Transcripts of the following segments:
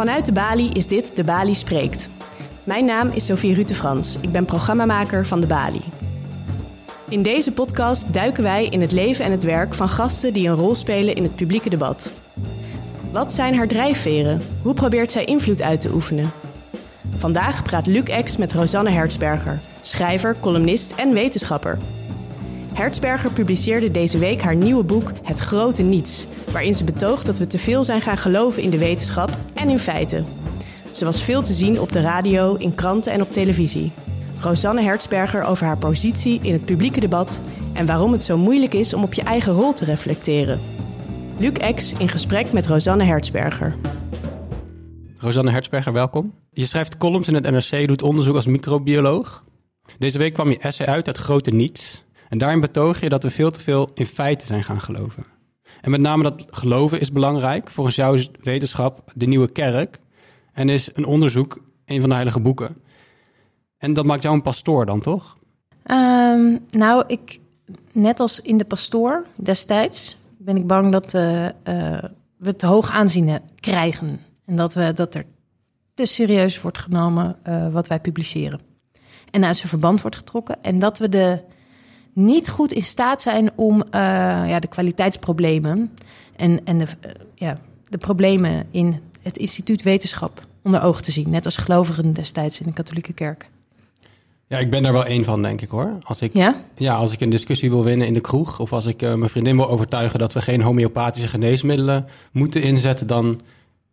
Vanuit de Bali is dit De Bali Spreekt. Mijn naam is Sophie Rutefrans. Ik ben programmamaker van De Bali. In deze podcast duiken wij in het leven en het werk van gasten die een rol spelen in het publieke debat. Wat zijn haar drijfveren? Hoe probeert zij invloed uit te oefenen? Vandaag praat Luc Ex met Rosanne Hertzberger, schrijver, columnist en wetenschapper. Hertzberger publiceerde deze week haar nieuwe boek Het Grote Niets, waarin ze betoogt dat we te veel zijn gaan geloven in de wetenschap en in feiten. Ze was veel te zien op de radio, in kranten en op televisie. Rosanne Hertzberger over haar positie in het publieke debat en waarom het zo moeilijk is om op je eigen rol te reflecteren. Luc Ex in gesprek met Rosanne Hertzberger. Rosanne Hertzberger, welkom. Je schrijft columns in het NRC, doet onderzoek als microbioloog. Deze week kwam je essay uit, Het Grote Niets. En daarin betoog je dat we veel te veel in feiten zijn gaan geloven. En met name dat geloven is belangrijk. Volgens jou is wetenschap de nieuwe kerk. En is een onderzoek een van de heilige boeken. En dat maakt jou een pastoor dan, toch? Um, nou, ik, net als in de pastoor destijds, ben ik bang dat uh, uh, we te hoog aanzien krijgen. En dat, we, dat er te serieus wordt genomen wat wij publiceren. En uit zijn verband wordt getrokken. En dat we de niet goed in staat zijn om uh, ja, de kwaliteitsproblemen en, en de, uh, ja, de problemen in het instituut wetenschap onder ogen te zien. Net als gelovigen destijds in de katholieke kerk. Ja, ik ben daar wel één van, denk ik hoor. Als ik, ja? Ja, als ik een discussie wil winnen in de kroeg... of als ik uh, mijn vriendin wil overtuigen... dat we geen homeopathische geneesmiddelen moeten inzetten... dan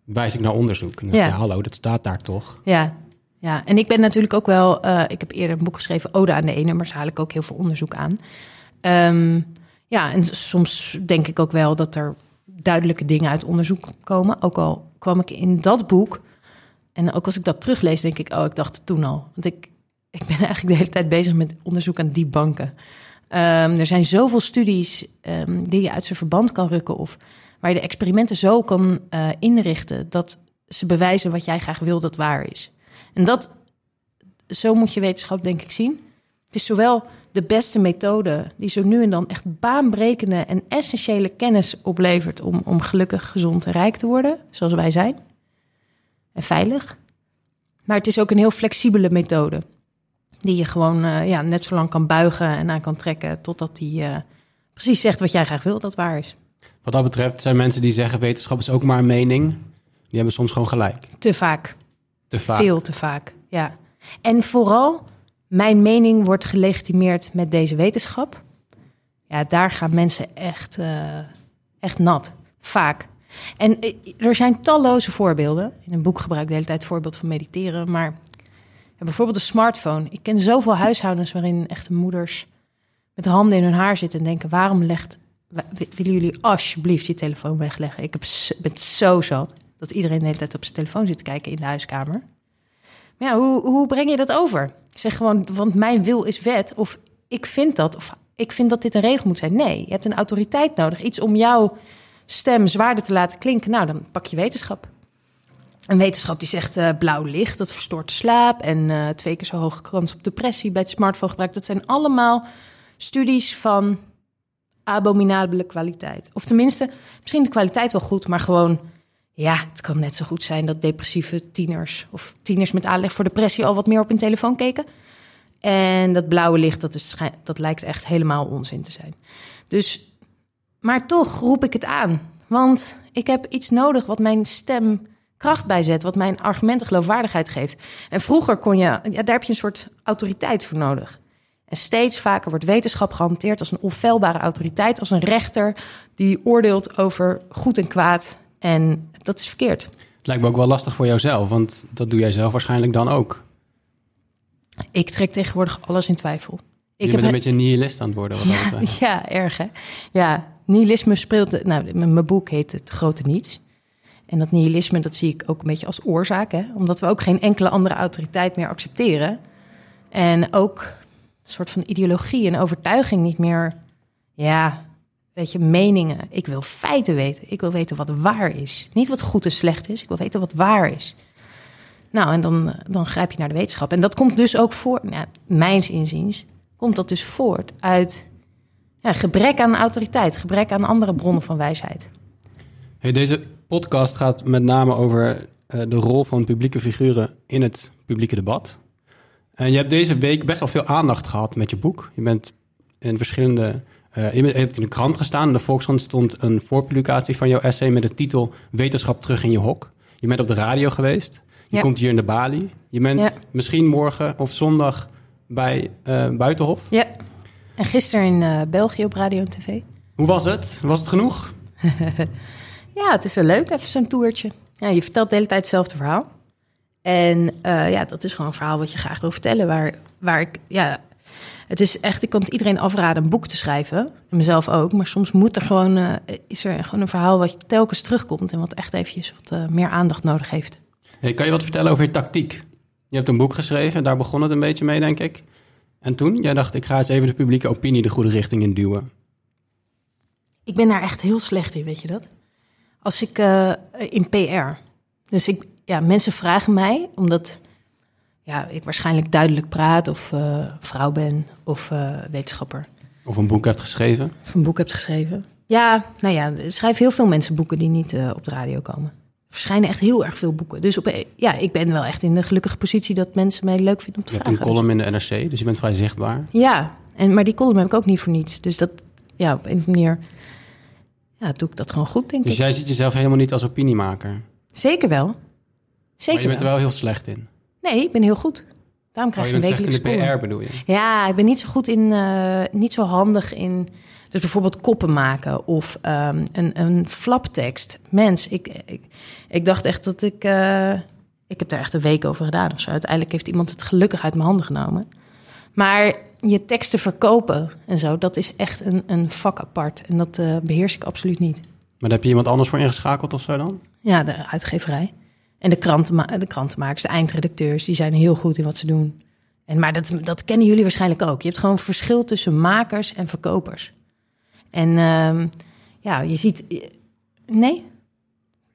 wijs ik naar onderzoek. En, ja. ja, hallo, dat staat daar toch? Ja, ja, en ik ben natuurlijk ook wel. Uh, ik heb eerder een boek geschreven, Ode aan de E-nummers. Haal ik ook heel veel onderzoek aan. Um, ja, en soms denk ik ook wel dat er duidelijke dingen uit onderzoek komen. Ook al kwam ik in dat boek. En ook als ik dat teruglees, denk ik, oh, ik dacht toen al. Want ik, ik ben eigenlijk de hele tijd bezig met onderzoek aan die banken. Um, er zijn zoveel studies um, die je uit zijn verband kan rukken. Of waar je de experimenten zo kan uh, inrichten dat ze bewijzen wat jij graag wil dat waar is. En dat, zo moet je wetenschap denk ik zien. Het is zowel de beste methode die zo nu en dan echt baanbrekende en essentiële kennis oplevert om, om gelukkig, gezond en rijk te worden, zoals wij zijn. En veilig. Maar het is ook een heel flexibele methode. Die je gewoon uh, ja, net zo lang kan buigen en aan kan trekken totdat die uh, precies zegt wat jij graag wil, dat waar is. Wat dat betreft zijn mensen die zeggen wetenschap is ook maar een mening, die hebben soms gewoon gelijk. Te vaak. Te vaak. Veel te vaak, ja. En vooral, mijn mening wordt gelegitimeerd met deze wetenschap. Ja, daar gaan mensen echt, uh, echt nat. Vaak. En er zijn talloze voorbeelden. In een boek gebruik ik de hele tijd het voorbeeld van mediteren. Maar bijvoorbeeld de smartphone. Ik ken zoveel huishoudens waarin echte moeders met de handen in hun haar zitten en denken: waarom legt, willen jullie alsjeblieft je telefoon wegleggen? Ik heb, ben zo zat dat iedereen de hele tijd op zijn telefoon zit te kijken in de huiskamer. Maar ja, hoe, hoe breng je dat over? Ik zeg gewoon, want mijn wil is wet, of ik vind dat, of ik vind dat dit een regel moet zijn. Nee, je hebt een autoriteit nodig, iets om jouw stem zwaarder te laten klinken. Nou, dan pak je wetenschap. Een wetenschap die zegt uh, blauw licht, dat verstoort slaap. En uh, twee keer zo hoge kans op depressie bij het smartphone gebruik. Dat zijn allemaal studies van abominabele kwaliteit. Of tenminste, misschien de kwaliteit wel goed, maar gewoon ja, het kan net zo goed zijn dat depressieve tieners of tieners met aanleg voor depressie al wat meer op hun telefoon keken. En dat blauwe licht, dat, is, dat lijkt echt helemaal onzin te zijn. Dus, maar toch roep ik het aan. Want ik heb iets nodig wat mijn stem kracht bijzet, wat mijn argumenten geloofwaardigheid geeft. En vroeger kon je, ja, daar heb je een soort autoriteit voor nodig. En steeds vaker wordt wetenschap gehanteerd als een onfeilbare autoriteit, als een rechter die oordeelt over goed en kwaad. En dat is verkeerd. Het lijkt me ook wel lastig voor jouzelf, want dat doe jij zelf waarschijnlijk dan ook. Ik trek tegenwoordig alles in twijfel. Je ik bent een beetje een nihilist aan het worden. Wat ja, ja, erg hè. Ja, nihilisme speelt... Nou, mijn boek heet Het Grote Niets. En dat nihilisme, dat zie ik ook een beetje als oorzaak. Hè? Omdat we ook geen enkele andere autoriteit meer accepteren. En ook een soort van ideologie en overtuiging niet meer... Ja, weet je, meningen. Ik wil feiten weten. Ik wil weten wat waar is. Niet wat goed en slecht is. Ik wil weten wat waar is. Nou, en dan, dan grijp je naar de wetenschap. En dat komt dus ook voor, nou, mijns inziens, komt dat dus voort uit ja, gebrek aan autoriteit, gebrek aan andere bronnen van wijsheid. Hey, deze podcast gaat met name over eh, de rol van publieke figuren in het publieke debat. En je hebt deze week best wel veel aandacht gehad met je boek. Je bent in verschillende. Eh, je hebt in de krant gestaan. In de Volkskrant stond een voorpublicatie van jouw essay met de titel Wetenschap terug in je hok. Je bent op de radio geweest. Je Ja. komt hier in de Bali. Je bent Ja. misschien morgen of zondag bij eh, Buitenhof. Ja. En gisteren in eh, België op radio en tv. Hoe was het? Was het genoeg? Ja, het is wel leuk, even zo'n toertje. Ja, je vertelt de hele tijd hetzelfde verhaal. En eh, ja, dat is gewoon een verhaal wat je graag wil vertellen. Waar, waar ik, ja, het is echt, ik kan het iedereen afraden een boek te schrijven. En mezelf ook. Maar soms moet er gewoon, eh, is er gewoon een verhaal wat telkens terugkomt. En wat echt eventjes wat eh, meer aandacht nodig heeft. Hey, kan je wat vertellen over je tactiek? Je hebt een boek geschreven, daar begon het een beetje mee, denk ik. En toen, jij dacht, ik ga eens even de publieke opinie de goede richting in duwen. Ik ben daar echt heel slecht in, weet je dat? Als ik eh, in PR. Dus ik, ja, mensen vragen mij, omdat ja, ik waarschijnlijk duidelijk praat, of eh, vrouw ben, of eh, wetenschapper, Of een boek hebt geschreven. of een boek hebt geschreven. Ja, nou ja, er schrijven heel veel mensen boeken die niet eh, op de radio komen. Er verschijnen echt heel erg veel boeken. Dus op, ja, ik ben wel echt in de gelukkige positie dat mensen mij leuk vinden om te Je hebt vragen. een column in de NRC, dus je bent vrij zichtbaar. Ja, en, maar die column heb ik ook niet voor niets. Dus dat, ja, op een manier ja, doe ik dat gewoon goed, denk Dus ik. jij ziet jezelf helemaal niet als opiniemaker. Zeker wel. Maar Zeker je bent er wel heel slecht in. Nee, ik ben heel goed. Daarom Oh, krijg je je een slecht in de PR bedoel je? Ja, ik ben niet zo goed in, eh, niet zo handig in, dus bijvoorbeeld koppen maken of ehm, een, een flaptekst. Mens, ik, ik, ik dacht echt dat ik, eh, ik heb daar echt een week over gedaan of zo. Uiteindelijk heeft iemand het gelukkig uit mijn handen genomen. Maar je teksten verkopen en zo, dat is echt een, een vak apart. En dat eh, beheers ik absoluut niet. Maar daar heb je iemand anders voor ingeschakeld of zo dan? Ja, de uitgeverij. En de, krantenma de krantenmakers, de eindredacteurs, die zijn heel goed in wat ze doen. En, maar dat, dat kennen jullie waarschijnlijk ook. Je hebt gewoon verschil tussen makers en verkopers. En ehm, ja, je ziet... Nee?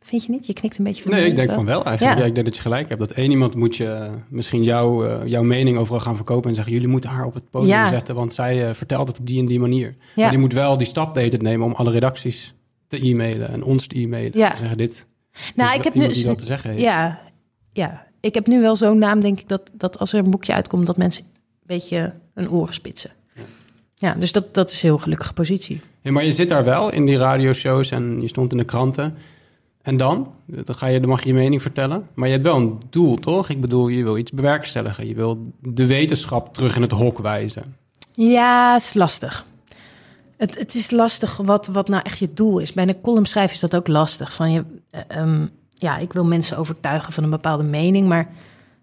Vind je niet? Je knikt een beetje van Nee, ik denk van wel eigenlijk. Ja. Ja. ik denk dat je gelijk hebt. Dat één iemand moet je misschien jouw, eh, jouw mening overal gaan verkopen en zeggen... jullie moeten haar op het podium Ja. zetten, want zij eh, vertelt het op die en die manier. Ja. Maar die moet wel die stap te nemen om alle redacties te e-mailen en ons te e-mailen. Ja. En zeggen dit Nou, is ik heb nu... die dat te zeggen heeft. Ja, ja, ik heb nu wel zo'n naam, denk ik, dat, dat als er een boekje uitkomt... dat mensen een beetje hun oren spitsen. Ja, dus dat, dat is een heel gelukkige positie. Ja, maar je zit daar wel in die radioshows en je stond in de kranten. En dan? Dan, ga je, dan mag je je mening vertellen. Maar je hebt wel een doel, toch? Ik bedoel, je wil iets bewerkstelligen. Je wil de wetenschap terug in het hok wijzen. Ja, is lastig. Het, het is lastig wat, wat nou echt je doel is. Bij een column schrijven is dat ook lastig. Van je, eh, ehm, ja, ik wil mensen overtuigen van een bepaalde mening, maar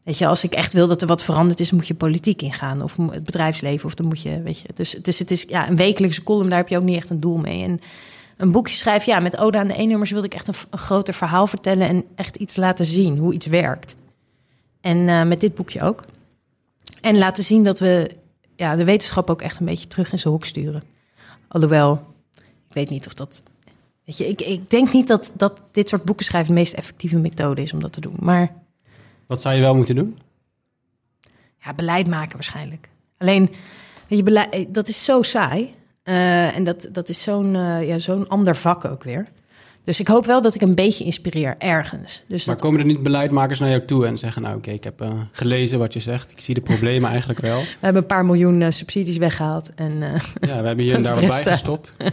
weet je, als ik echt wil dat er wat veranderd is, moet je politiek ingaan of het bedrijfsleven of dan moet je, weet je. Dus, dus het is ja een wekelijkse column, daar heb je ook niet echt een doel mee. En een boekje schrijven, ja, met Ode aan de E-nummers wilde ik echt een groter verhaal vertellen en echt iets laten zien hoe iets werkt. En eh, met dit boekje ook. En laten zien dat we ja, de wetenschap ook echt een beetje terug in zijn hok sturen. Alhoewel, ik weet niet of dat. Weet je, ik, ik denk niet dat, dat dit soort boeken schrijven de meest effectieve methode is om dat te doen. Maar Wat zou je wel moeten doen? ja, beleid maken waarschijnlijk. Alleen, weet je, beleid, eh, dat is zo saai. Eh, en dat, dat is zo'n eh, ja, zo'n ander vak ook weer. Dus ik hoop wel dat ik een beetje inspireer ergens. Dus Maar dat, komen er niet beleidmakers naar jou toe en zeggen... nou oké, ik heb eh, gelezen wat je zegt. Ik zie de problemen eigenlijk wel. we hebben een paar miljoen eh, subsidies weggehaald. En, eh, Ja, we hebben hier en daar wat bij gestopt.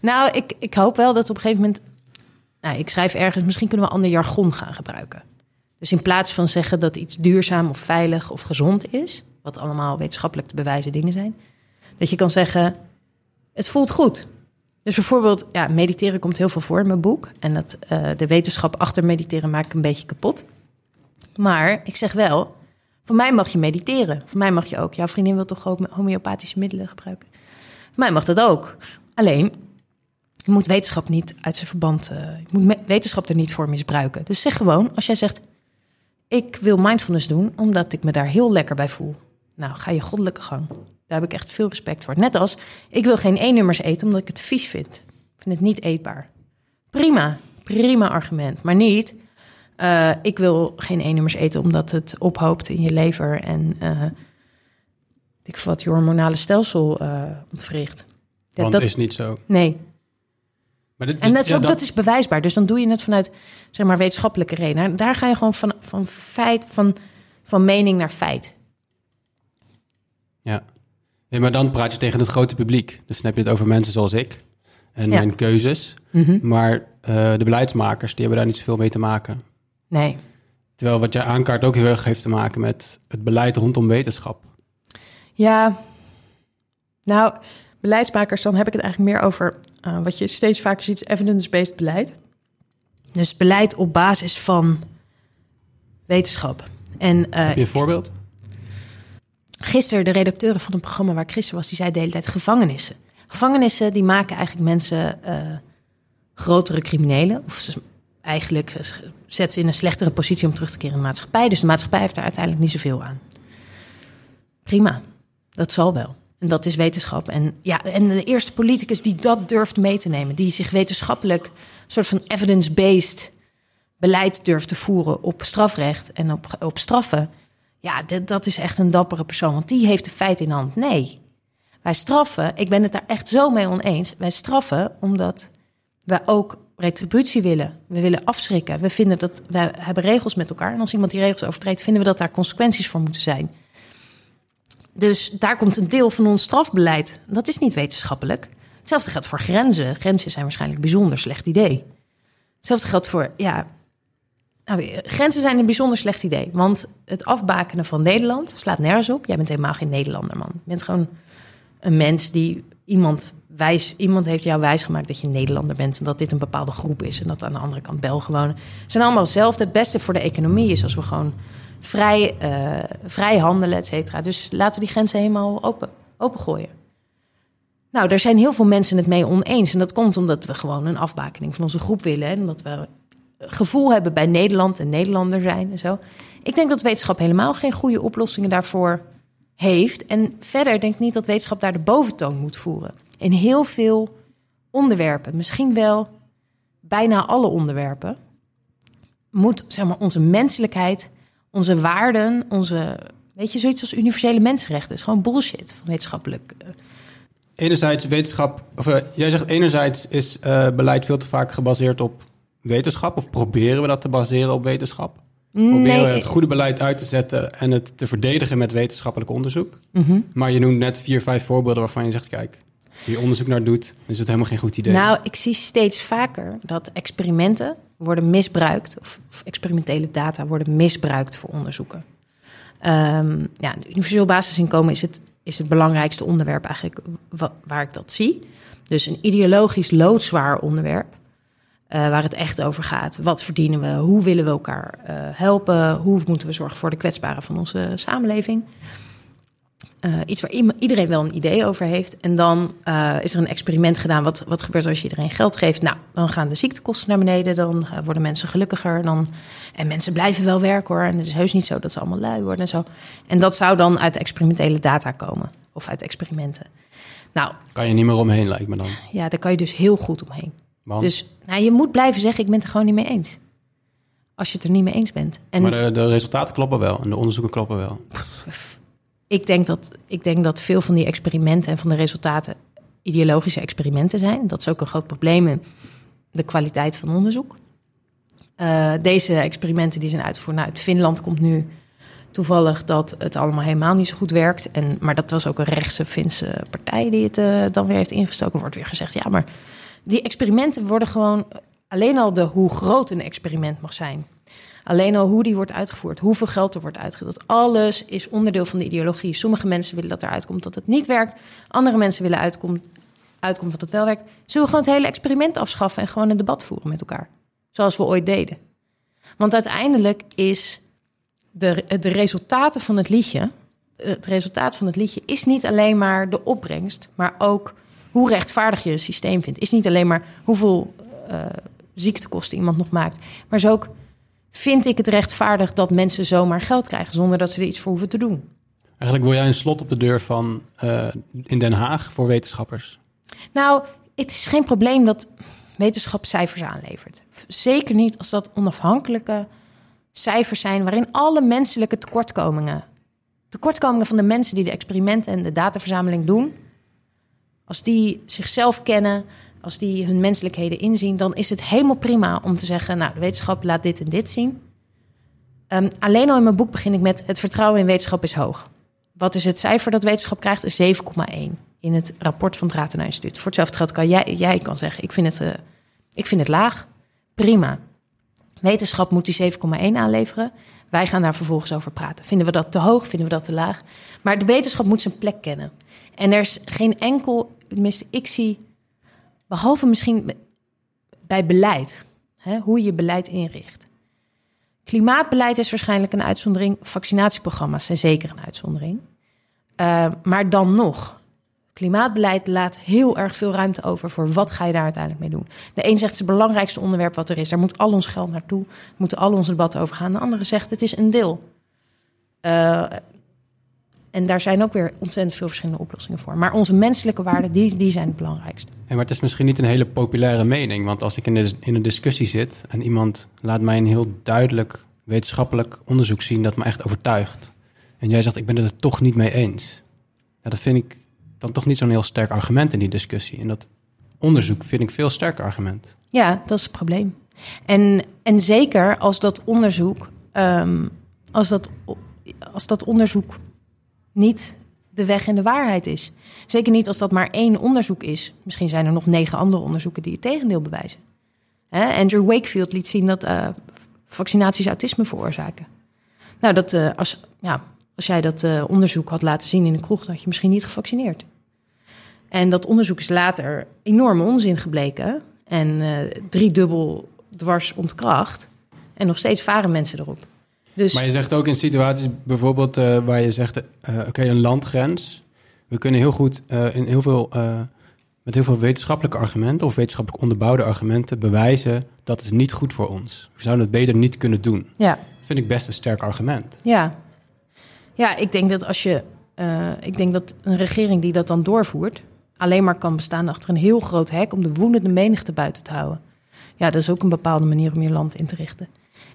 Nou, ik, ik hoop wel dat op een gegeven moment. Nou, ik schrijf ergens, misschien kunnen we ander jargon gaan gebruiken. Dus in plaats van zeggen dat iets duurzaam of veilig of gezond is, wat allemaal wetenschappelijk te bewijzen dingen zijn, dat je kan zeggen: het voelt goed. Dus bijvoorbeeld, ja, mediteren komt heel veel voor in mijn boek. En dat, eh, de wetenschap achter mediteren maak ik een beetje kapot. Maar ik zeg wel, voor mij mag je mediteren. Voor mij mag je ook. Jouw vriendin wil toch ook homeopathische middelen gebruiken? Voor mij mag dat ook. Alleen, je moet wetenschap niet uit zijn verband. eh, je moet wetenschap er niet voor misbruiken. Dus zeg gewoon, als jij zegt: Ik wil mindfulness doen omdat ik me daar heel lekker bij voel. Nou, ga je goddelijke gang. Daar heb ik echt veel respect voor. Net als ik wil geen E-nummers eten omdat ik het vies vind. Ik vind het niet eetbaar. Prima, prima argument. Maar niet, eh, ik wil geen E-nummers eten omdat het ophoopt in je lever en eh, ik wat je hormonale stelsel eh ontwricht. Ja, Want dat, is niet zo. Nee. Maar dit- En dat is, ja, ook, dat is bewijsbaar. Dus dan doe je het vanuit zeg maar, wetenschappelijke redenen. Daar ga je gewoon van, van, feit, van, van mening naar feit. Ja. Ja, maar dan praat je tegen het grote publiek. Dus dan heb je het over mensen zoals ik en Ja. mijn keuzes. Mhm. Maar eh, de beleidsmakers, die hebben daar niet zoveel mee te maken. Nee. Terwijl wat jij aankaart ook heel erg heeft te maken met het beleid rondom wetenschap. Ja, nou, beleidsmakers, dan heb ik het eigenlijk meer over eh, wat je steeds vaker ziet, evidence-based beleid. Dus beleid op basis van wetenschap. En eh, Heb je een voorbeeld? Gisteren, de redacteuren van het programma waar ik gisteren was, die zei de hele tijd gevangenissen. Gevangenissen die maken eigenlijk mensen eh, grotere criminelen. Of eigenlijk zet ze in een slechtere positie om terug te keren in de maatschappij. Dus de maatschappij heeft daar uiteindelijk niet zoveel aan. Prima, dat zal wel. En dat is wetenschap. En, ja, en de eerste politicus die dat durft mee te nemen, die zich wetenschappelijk, een soort van evidence-based beleid durft te voeren op strafrecht en op, op straffen. Ja, dat, is echt een dappere persoon, want die heeft de feiten in hand. Nee, wij straffen, ik ben het daar echt zo mee oneens. Wij straffen omdat we ook retributie willen. We willen afschrikken. We vinden dat wij hebben regels met elkaar. En als iemand die regels overtreedt, vinden we dat daar consequenties voor moeten zijn. Dus daar komt een deel van ons strafbeleid. Dat is niet wetenschappelijk. Hetzelfde geldt voor grenzen. Grenzen zijn waarschijnlijk een bijzonder slecht idee. Hetzelfde geldt voor, ja, nou, grenzen zijn een bijzonder slecht idee. Want het afbakenen van Nederland slaat nergens op. Jij bent helemaal geen Nederlander, man. Je bent gewoon een mens die iemand wijs... Iemand heeft jou wijsgemaakt dat je Nederlander bent... en dat dit een bepaalde groep is en dat aan de andere kant Belgen wonen. Ze zijn allemaal hetzelfde. Het beste voor de economie is als we gewoon vrij, eh, vrij handelen, et cetera. Dus laten we die grenzen helemaal open, opengooien. Nou, daar zijn heel veel mensen het mee oneens. En dat komt omdat we gewoon een afbakening van onze groep willen... en dat we gevoel hebben bij Nederland en Nederlander zijn en zo. Ik denk dat wetenschap helemaal geen goede oplossingen daarvoor heeft. En verder denk ik niet dat wetenschap daar de boventoon moet voeren. In heel veel onderwerpen, misschien wel bijna alle onderwerpen, moet zeg maar, onze menselijkheid, onze waarden, onze. Weet je, zoiets als universele mensenrechten. is gewoon bullshit van wetenschappelijk. eh, Enerzijds wetenschap, of eh, jij zegt enerzijds is eh, beleid veel te vaak gebaseerd op wetenschap, of proberen we dat te baseren op wetenschap? Proberen we het goede beleid uit te zetten en het te verdedigen met wetenschappelijk onderzoek. Mhm. Maar je noemt net vier, vijf voorbeelden waarvan je zegt, kijk, als je hier onderzoek naar doet, is het helemaal geen goed idee. Nou, ik zie steeds vaker dat experimenten worden misbruikt, of, of experimentele data worden misbruikt voor onderzoeken. Ehm, ja, de universeel basisinkomen is het, is het belangrijkste onderwerp eigenlijk wa- waar ik dat zie. Dus een ideologisch loodzwaar onderwerp. Eh, waar het echt over gaat. Wat verdienen we? Hoe willen we elkaar eh, helpen? Hoe moeten we zorgen voor de kwetsbaren van onze samenleving? Eh, iets waar iedereen wel een idee over heeft. En dan is er een experiment gedaan. Wat, wat gebeurt als je iedereen geld geeft? Nou, dan gaan de ziektekosten naar beneden. Dan worden mensen gelukkiger. Dan, en mensen blijven wel werken hoor. En het is heus niet zo dat ze allemaal lui worden en zo. En dat zou dan uit experimentele data komen. Of uit experimenten. Nou, Kan je niet meer omheen, lijkt me dan. ja, daar kan je dus heel goed omheen. Want, Dus nou, je moet blijven zeggen, ik ben het er gewoon niet mee eens. Als je het er niet mee eens bent. En maar de, de resultaten kloppen wel en de onderzoeken kloppen wel. ik, denk dat, ik denk dat veel van die experimenten en van de resultaten ideologische experimenten zijn. Dat is ook een groot probleem in de kwaliteit van onderzoek. Eh, deze experimenten die zijn uitgevoerd. Nou, uit Finland komt nu toevallig dat het allemaal helemaal niet zo goed werkt. En, maar dat was ook een rechtse Finse partij die het eh, dan weer heeft ingestoken. Er wordt weer gezegd, ja, maar die experimenten worden gewoon... Alleen al de hoe groot een experiment mag zijn. Alleen al hoe die wordt uitgevoerd, hoeveel geld er wordt uitgedeeld. Alles is onderdeel van de ideologie. Sommige mensen willen dat eruit komt dat het niet werkt. Andere mensen willen uitkomt, dat het wel werkt. Zullen we gewoon het hele experiment afschaffen en gewoon een debat voeren met elkaar? Zoals we ooit deden. Want uiteindelijk is de, de resultaten van het liedje... Het resultaat van het liedje is niet alleen maar de opbrengst... maar ook hoe rechtvaardig je een systeem vindt. Is niet alleen maar hoeveel uh, ziektekosten iemand nog maakt... maar is ook vind ik het rechtvaardig dat mensen zomaar geld krijgen zonder dat ze er iets voor hoeven te doen. Eigenlijk wil jij een slot op de deur van uh, in Den Haag voor wetenschappers. Nou, het is geen probleem dat wetenschap cijfers aanlevert. Zeker niet als dat onafhankelijke cijfers zijn waarin alle menselijke tekortkomingen, tekortkomingen van de mensen die de experimenten en de dataverzameling doen, als die zichzelf kennen, als die hun menselijkheden inzien, dan is het helemaal prima om te zeggen: Nou, de wetenschap laat dit en dit zien. Ehm, alleen al in mijn boek begin ik met: Het vertrouwen in wetenschap is hoog. Wat is het cijfer dat wetenschap krijgt? Is 7,1 in het rapport van het Ratena Instituut. Voor hetzelfde geld kan jij, jij kan zeggen: ik vind, het, uh, ik vind het laag. Prima. Wetenschap moet die 7,1 aanleveren. Wij gaan daar vervolgens over praten. Vinden we dat te hoog? Vinden we dat te laag? Maar de wetenschap moet zijn plek kennen. En er is geen enkel, ik zie, behalve misschien bij beleid, hè, hoe je beleid inricht. Klimaatbeleid is waarschijnlijk een uitzondering. Vaccinatieprogramma's zijn zeker een uitzondering. Uh, maar dan nog, klimaatbeleid laat heel erg veel ruimte over voor wat ga je daar uiteindelijk mee doen. De een zegt het is het belangrijkste onderwerp wat er is. Daar moet al ons geld naartoe, moeten al onze debatten over gaan. De andere zegt het is een deel. Uh, en daar zijn ook weer ontzettend veel verschillende oplossingen voor. Maar onze menselijke waarden, die, die zijn het belangrijkste. Ja, maar het is misschien niet een hele populaire mening. Want als ik in, de, in een discussie zit en iemand laat mij een heel duidelijk wetenschappelijk onderzoek zien dat me echt overtuigt. En jij zegt, ik ben het er toch niet mee eens. Ja, dat vind ik dan toch niet zo'n heel sterk argument in die discussie. En dat onderzoek vind ik veel sterker argument. Ja, dat is het probleem. En, en zeker als dat onderzoek, um, als, dat, als dat onderzoek niet de weg en de waarheid is. Zeker niet als dat maar één onderzoek is. Misschien zijn er nog negen andere onderzoeken die het tegendeel bewijzen. Andrew Wakefield liet zien dat uh, vaccinaties autisme veroorzaken. Nou, dat, uh, als, ja, als jij dat uh, onderzoek had laten zien in een kroeg, dan had je misschien niet gevaccineerd. En dat onderzoek is later enorme onzin gebleken en driedubbel dwars ontkracht. En nog steeds varen mensen erop. Dus... Maar je zegt ook in situaties bijvoorbeeld uh, waar je zegt, uh, oké, een landgrens. We kunnen heel goed uh, in heel veel, met heel veel wetenschappelijke argumenten of wetenschappelijk onderbouwde argumenten bewijzen dat het niet goed voor ons. We zouden het beter niet kunnen doen. Ja. Dat vind ik best een sterk argument. Ja, ja ik denk dat als je, ik denk dat een regering die dat dan doorvoert, alleen maar kan bestaan achter een heel groot hek om de woedende menigte buiten te houden. Ja, dat is ook een bepaalde manier om je land in te richten.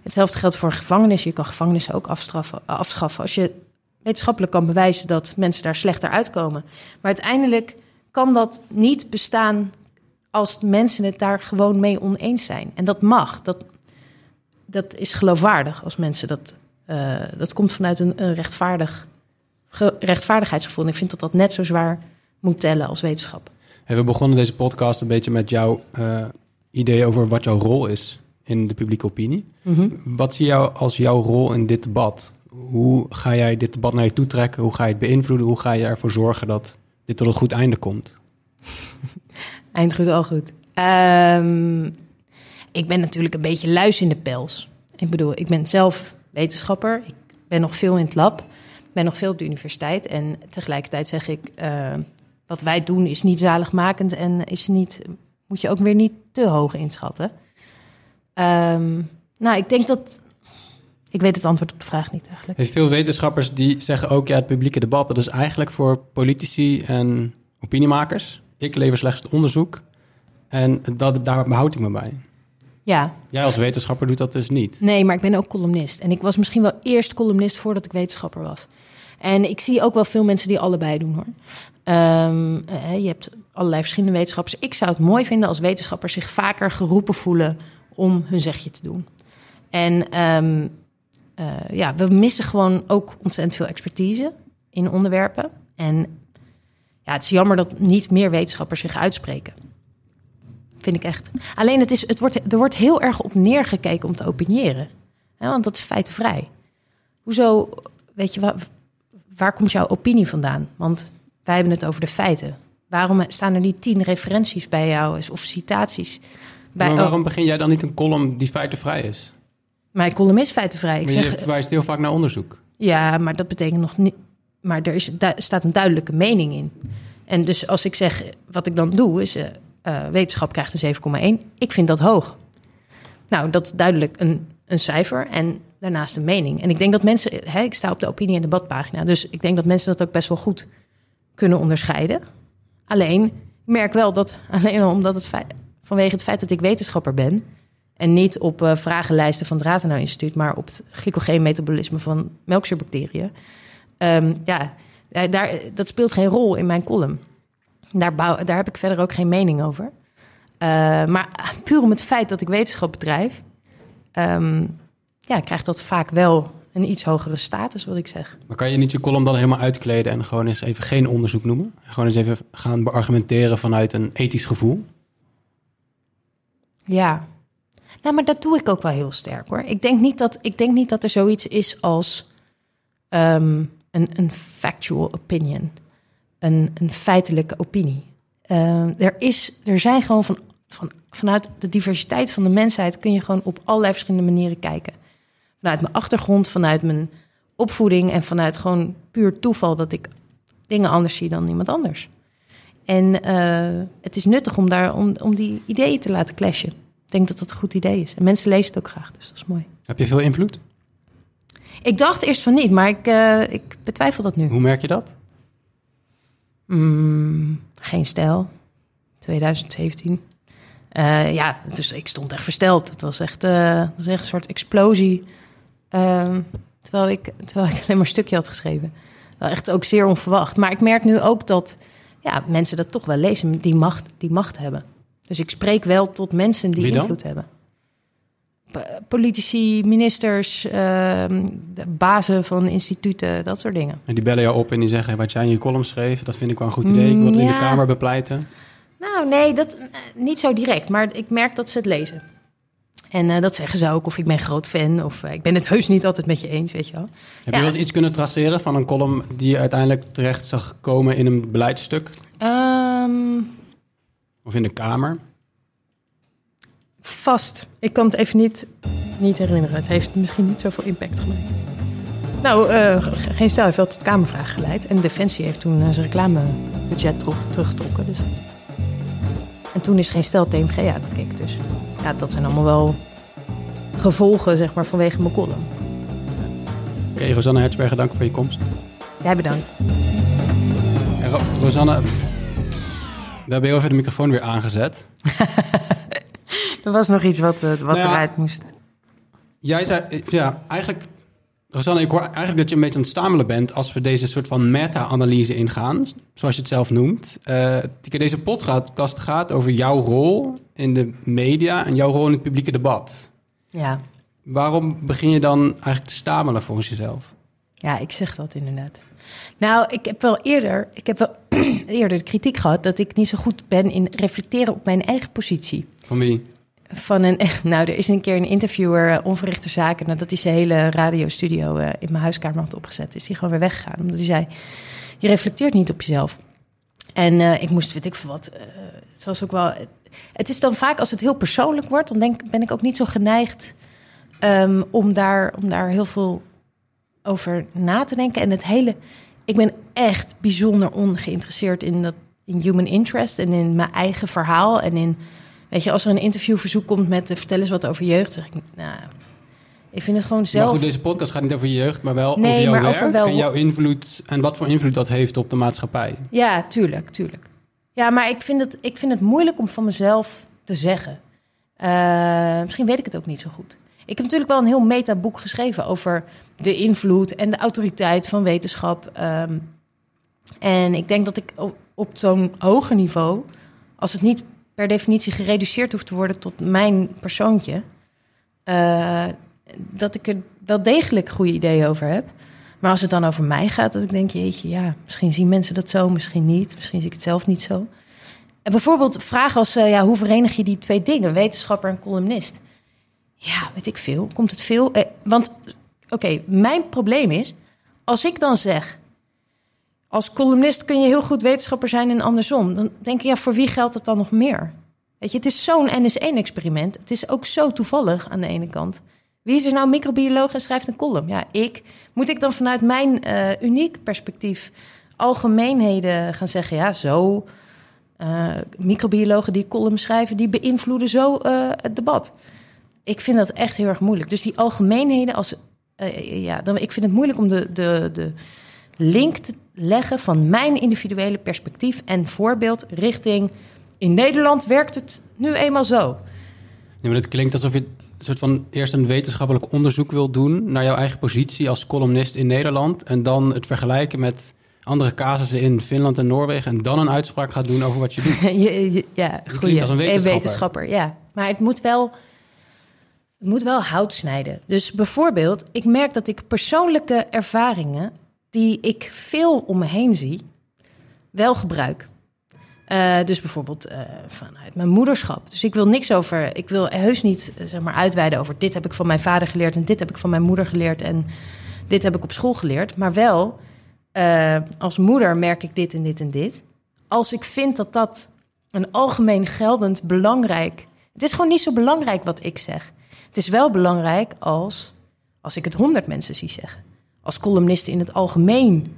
Hetzelfde geldt voor gevangenis. Je kan gevangenissen ook afstraffen, afschaffen als je wetenschappelijk kan bewijzen dat mensen daar slechter uitkomen. Maar uiteindelijk kan dat niet bestaan als mensen het daar gewoon mee oneens zijn. En dat mag. Dat, dat is geloofwaardig als mensen dat. Uh, dat komt vanuit een, een rechtvaardig, rechtvaardigheidsgevoel. En ik vind dat dat net zo zwaar moet tellen als wetenschap. Hey, we begonnen deze podcast een beetje met jouw uh, idee over wat jouw rol is in de publieke opinie. Mhm. Wat zie jou als jouw rol in dit debat? Hoe ga jij dit debat naar je toe trekken? Hoe ga je het beïnvloeden? Hoe ga je ervoor zorgen dat dit tot een goed einde komt? Eind goed, al goed. Um, ik ben natuurlijk een beetje luis in de pels. Ik bedoel, ik ben zelf wetenschapper. Ik ben nog veel in het lab. Ik ben nog veel op de universiteit. En tegelijkertijd zeg ik, uh, wat wij doen is niet zaligmakend en is niet, moet je ook weer niet te hoog inschatten. Um, nou, ik denk dat. Ik weet het antwoord op de vraag niet eigenlijk. Veel wetenschappers die zeggen ook, ja, het publieke debat, dat is eigenlijk voor politici en opiniemakers. Ik lever slechts het onderzoek en dat, daar behoud ik me bij. Ja. Jij als wetenschapper doet dat dus niet. Nee, maar ik ben ook columnist. En ik was misschien wel eerst columnist voordat ik wetenschapper was. En ik zie ook wel veel mensen die allebei doen hoor. Um, je hebt allerlei verschillende wetenschappers. Ik zou het mooi vinden als wetenschappers zich vaker geroepen voelen om hun zegje te doen. En um, uh, ja, we missen gewoon ook ontzettend veel expertise in onderwerpen. En ja, het is jammer dat niet meer wetenschappers zich uitspreken. Vind ik echt. Alleen het is, het wordt, er wordt heel erg op neergekeken om te opiniëren. Want dat is feitenvrij. Hoezo, weet je, waar komt jouw opinie vandaan? Want wij hebben het over de feiten. Waarom staan er niet tien referenties bij jou of citaties? Bij, maar waarom begin jij dan niet een column die feitenvrij is? Mijn column is feitenvrij. Ik maar zeg, je verwijst heel vaak naar onderzoek. Ja, maar dat betekent nog niet... Maar er is, daar staat een duidelijke mening in. En dus als ik zeg, wat ik dan doe, is... Uh, uh, wetenschap krijgt een 7,1. Ik vind dat hoog. Nou, dat is duidelijk een, een cijfer en daarnaast een mening. En ik denk dat mensen... Hè, ik sta op de opinie- en debatpagina. Dus ik denk dat mensen dat ook best wel goed kunnen onderscheiden. Alleen, ik merk wel dat... Alleen omdat het feit vanwege het feit dat ik wetenschapper ben. En niet op uh, vragenlijsten van het Rathenau Instituut, maar op het glycogeenmetabolisme van melkzuurbacteriën. Um, ja, daar, dat speelt geen rol in mijn column. Daar, bouw, daar heb ik verder ook geen mening over. Eh, maar puur om het feit dat ik wetenschap bedrijf, ehm, ja, krijgt dat vaak wel een iets hogere status, wat ik zeg. Maar kan je niet je column dan helemaal uitkleden en gewoon eens even geen onderzoek noemen? Gewoon eens even gaan beargumenteren vanuit een ethisch gevoel? Ja. Nou, maar dat doe ik ook wel heel sterk hoor. Ik denk niet dat, ik denk niet dat er zoiets is als ehm, een, een factual opinion. Een, een feitelijke opinie. Ehm, er, is, er zijn gewoon van, van, vanuit de diversiteit van de mensheid kun je gewoon op allerlei verschillende manieren kijken. Vanuit mijn achtergrond, vanuit mijn opvoeding en vanuit gewoon puur toeval dat ik dingen anders zie dan iemand anders. En eh, het is nuttig om, daar, om, om die ideeën te laten clashen. Ik denk dat dat een goed idee is. En mensen lezen het ook graag, dus dat is mooi. Heb je veel invloed? Ik dacht eerst van niet, maar ik, uh, ik betwijfel dat nu. Hoe merk je dat? Mm, geen stijl. 2017. Uh, ja, dus ik stond echt versteld. Het was echt, uh, het was echt een soort explosie. Uh, terwijl, ik, terwijl ik alleen maar een stukje had geschreven. Wel echt ook zeer onverwacht. Maar ik merk nu ook dat ja, mensen dat toch wel lezen, die macht, die macht hebben. Dus ik spreek wel tot mensen die invloed hebben. Politici, ministers, uh, bazen van instituten, dat soort dingen. En die bellen jou op en die zeggen: wat jij in je column schreef, dat vind ik wel een goed idee. Ik wil het ja. in de Kamer bepleiten. Nou, nee, dat, niet zo direct. Maar ik merk dat ze het lezen. En uh, dat zeggen ze ook, of ik ben groot fan, of uh, ik ben het heus niet altijd met je eens, weet je wel. Heb ja. je wel eens iets kunnen traceren van een column die je uiteindelijk terecht zag komen in een beleidstuk? Um, of in de Kamer? Vast. Ik kan het even niet, niet herinneren. Het heeft misschien niet zoveel impact gemaakt. Nou, uh, geen stel heeft wel tot Kamervragen geleid. En Defensie heeft toen zijn reclamebudget terug, teruggetrokken. Dus. En toen is geen stel TMG uitgekeken. Dus ja, dat zijn allemaal wel gevolgen, zeg maar, vanwege mijn column. Oké, okay, Rosanne Hertzberger, dank voor je komst. Jij bedankt. Ro Rosanne, we hebben heel even de microfoon weer aangezet. er was nog iets wat, wat nou ja, eruit moest. Jij zei, ja, eigenlijk, Rosanne, ik hoor eigenlijk dat je een beetje aan het stamelen bent als we deze soort van meta-analyse ingaan, zoals je het zelf noemt. Uh, deze podcast gaat over jouw rol in de media en jouw rol in het publieke debat. Ja. Waarom begin je dan eigenlijk te stamelen volgens jezelf? Ja, ik zeg dat inderdaad. Nou, ik heb wel eerder, ik heb wel eerder de kritiek gehad dat ik niet zo goed ben in reflecteren op mijn eigen positie. Van wie? Van een, nou, er is een keer een interviewer, uh, onverrichte zaken, nadat hij zijn hele radiostudio uh, in mijn huiskamer had opgezet, is hij gewoon weer weggegaan. Omdat hij zei: Je reflecteert niet op jezelf. En uh, ik moest, weet ik veel wat. het was ook wel. Het is dan vaak als het heel persoonlijk wordt, dan denk, ben ik ook niet zo geneigd um, om, daar, om daar heel veel over na te denken. En het hele. Ik ben echt bijzonder ongeïnteresseerd in dat in human interest en in mijn eigen verhaal en in Weet je, als er een interviewverzoek komt met uh, vertel eens wat over jeugd, zeg ik, nou, ik vind het gewoon zelf. Maar goed, deze podcast gaat niet over je jeugd, maar wel nee, over jouw maar werk over wel... en jouw invloed en wat voor invloed dat heeft op de maatschappij. Ja, tuurlijk, tuurlijk. Ja, maar ik vind het, ik vind het moeilijk om van mezelf te zeggen. Uh, misschien weet ik het ook niet zo goed. Ik heb natuurlijk wel een heel metaboek geschreven over de invloed en de autoriteit van wetenschap. Um, en ik denk dat ik op, op zo'n hoger niveau, als het niet per definitie gereduceerd hoeft te worden tot mijn persoontje. Uh, dat ik er wel degelijk goede ideeën over heb. Maar als het dan over mij gaat, dat ik denk, jeetje, ja, misschien zien mensen dat zo, misschien niet. Misschien zie ik het zelf niet zo. En bijvoorbeeld vragen als, uh, ja, hoe verenig je die twee dingen, wetenschapper en columnist? Ja, weet ik veel. Komt het veel? Eh, want, oké, mijn probleem is, als ik dan zeg, als columnist kun je heel goed wetenschapper zijn en andersom. Dan denk je, ja, voor wie geldt het dan nog meer? Weet je, het is zo'n NS1-experiment. Het is ook zo toevallig aan de ene kant. Wie is er nou microbioloog en schrijft een column? Ja, ik. Moet ik dan vanuit mijn uh, uniek perspectief algemeenheden gaan zeggen? Ja, zo. Uh, microbiologen die columns schrijven, die beïnvloeden zo uh, het debat. Ik vind dat echt heel erg moeilijk. Dus die algemeenheden, als, ja, dan, ik vind het moeilijk om de, de, de link te leggen van mijn individuele perspectief en voorbeeld richting. In Nederland werkt het nu eenmaal zo. Ja, maar het klinkt alsof je een soort van eerst een wetenschappelijk onderzoek wil doen naar jouw eigen positie als columnist in Nederland. En dan het vergelijken met andere casussen in Finland en Noorwegen en dan een uitspraak gaat doen over wat je doet. Ja, klinkt goeie. als een wetenschapper. ja. Maar het moet wel, het moet wel hout snijden. Dus bijvoorbeeld, ik merk dat ik persoonlijke ervaringen die ik veel om me heen zie, wel gebruik. Eh, dus bijvoorbeeld eh, vanuit mijn moederschap. Dus ik wil niks over, ik wil heus niet eh, zeg maar uitweiden over dit heb ik van mijn vader geleerd en dit heb ik van mijn moeder geleerd en dit heb ik op school geleerd. Maar wel, als moeder merk ik dit en dit en dit. Als ik vind dat dat een algemeen geldend belangrijk. Het is gewoon niet zo belangrijk wat ik zeg. Het is wel belangrijk als, als ik het honderd mensen zie zeggen. Als columnisten in het algemeen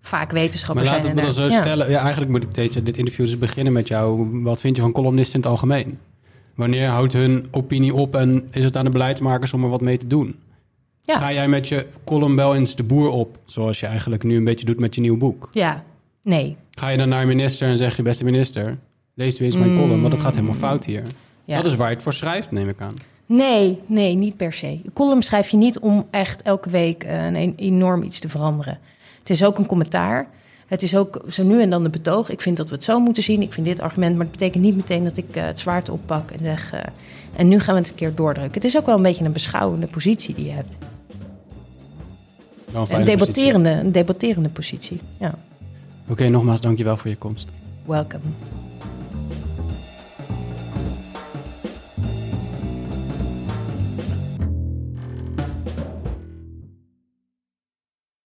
vaak Maar wetenschappers laat het me dan zo ja. stellen. Ja, eigenlijk moet ik deze, dit interview dus beginnen met jou. Wat vind je van columnisten in het algemeen? Wanneer houdt hun opinie op en is het aan de beleidsmakers om er wat mee te doen? Ja. Ga jij met je column wel eens de boer op, zoals je eigenlijk nu een beetje doet met je nieuw boek? Ja, nee. Ga je dan naar een minister en zeg je, beste minister, lees weer eens mijn column, want het gaat helemaal fout hier. Mm. Ja. Dat is waar je het voor schrijft, neem ik aan. Nee, nee, niet per se. Een column schrijf je niet om echt elke week eh, een, een- enorm iets te veranderen. Het is ook een commentaar. Het is ook zo nu en dan een betoog. Ik vind dat we het zo moeten zien. Ik vind dit argument, maar het betekent niet meteen dat ik eh, het zwaard oppak en zeg... eh, en nu gaan we het een keer doordrukken. Het is ook wel een beetje een beschouwende positie die je hebt. Een Een fijne positie. debatterende, een debatterende positie. Ja, Oké, nogmaals, dankjewel voor je komst. welcome.